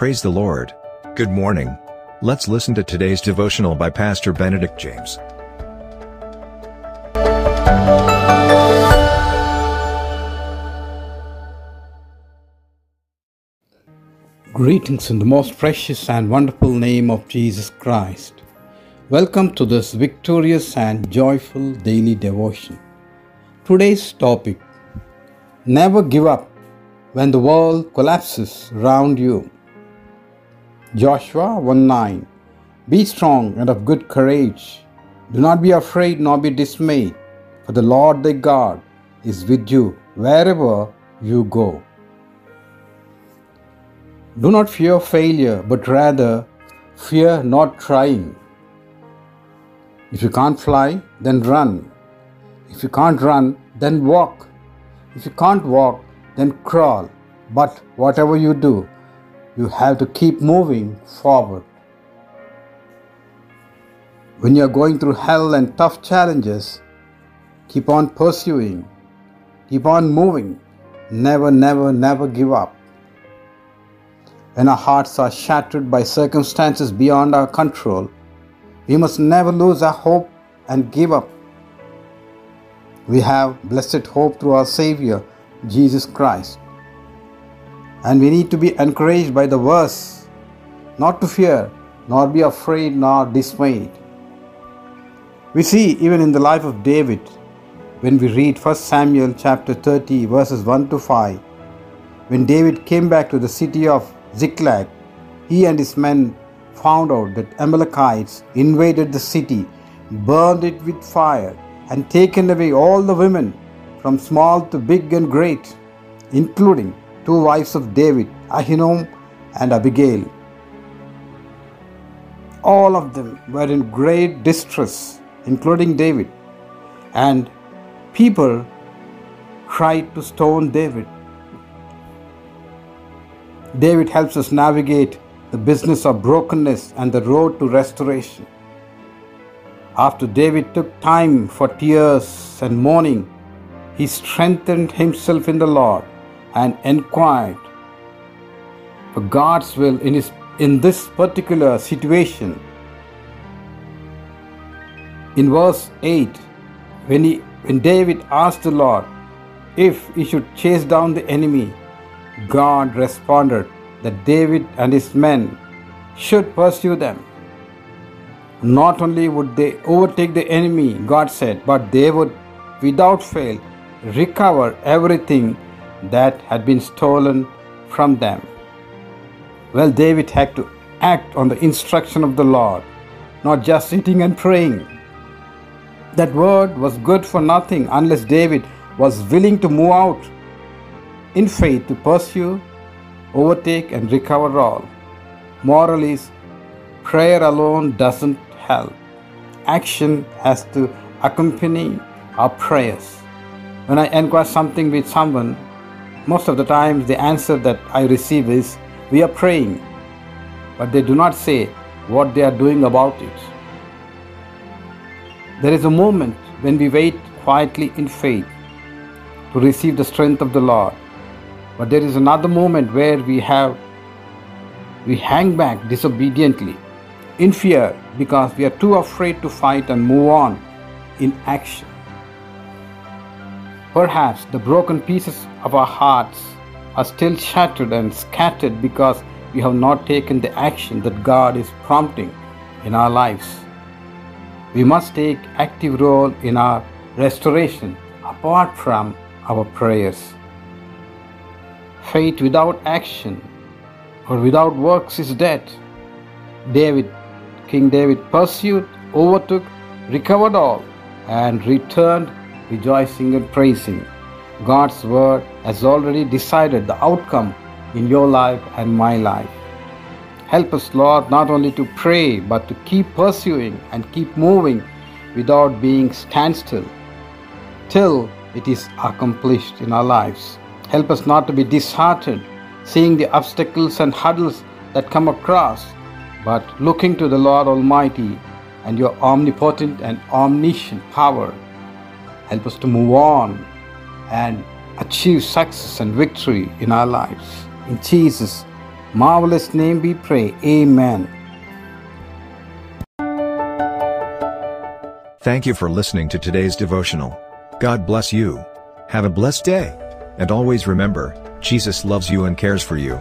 Praise the Lord. Good morning. Let's listen to today's devotional by Pastor Benedict James. Greetings in the most precious and wonderful name of Jesus Christ. Welcome to this victorious and joyful daily devotion. Today's topic Never give up when the world collapses around you. Joshua 1 9 Be strong and of good courage. Do not be afraid nor be dismayed, for the Lord thy God is with you wherever you go. Do not fear failure, but rather fear not trying. If you can't fly, then run. If you can't run, then walk. If you can't walk, then crawl. But whatever you do, you have to keep moving forward. When you are going through hell and tough challenges, keep on pursuing, keep on moving. Never, never, never give up. When our hearts are shattered by circumstances beyond our control, we must never lose our hope and give up. We have blessed hope through our Savior, Jesus Christ. And we need to be encouraged by the verse not to fear, nor be afraid, nor dismayed. We see even in the life of David, when we read 1 Samuel chapter 30, verses 1 to 5, when David came back to the city of Ziklag, he and his men found out that Amalekites invaded the city, burned it with fire, and taken away all the women, from small to big and great, including two wives of David, Ahinoam and Abigail. All of them were in great distress, including David, and people tried to stone David. David helps us navigate the business of brokenness and the road to restoration. After David took time for tears and mourning, he strengthened himself in the Lord and inquired for God's will in, his, in this particular situation. In verse 8, when, he, when David asked the Lord if he should chase down the enemy, God responded that David and his men should pursue them. Not only would they overtake the enemy, God said, but they would, without fail, recover everything that had been stolen from them. Well, David had to act on the instruction of the Lord, not just sitting and praying. That word was good for nothing unless David was willing to move out in faith to pursue, overtake, and recover all. Moral is prayer alone doesn't help. Action has to accompany our prayers. When I inquire something with someone, most of the times the answer that I receive is, We are praying. But they do not say what they are doing about it. There is a moment when we wait quietly in faith to receive the strength of the Lord. But there is another moment where we have we hang back disobediently in fear because we are too afraid to fight and move on in action. Perhaps the broken pieces of our hearts are still shattered and scattered because we have not taken the action that God is prompting in our lives. We must take active role in our restoration apart from our prayers. Faith without action or without works is dead. David, King David pursued, overtook, recovered all, and returned rejoicing and praising. God's word has already decided the outcome in your life and my life. Help us, Lord, not only to pray, but to keep pursuing and keep moving without being standstill till it is accomplished in our lives. Help us not to be disheartened, seeing the obstacles and hurdles that come across, but looking to the Lord Almighty and your omnipotent and omniscient power. Help us to move on and achieve success and victory in our lives. In Jesus' marvelous name we pray. Amen. Thank you for listening to today's devotional. God bless you. Have a blessed day. And always remember, Jesus loves you and cares for you.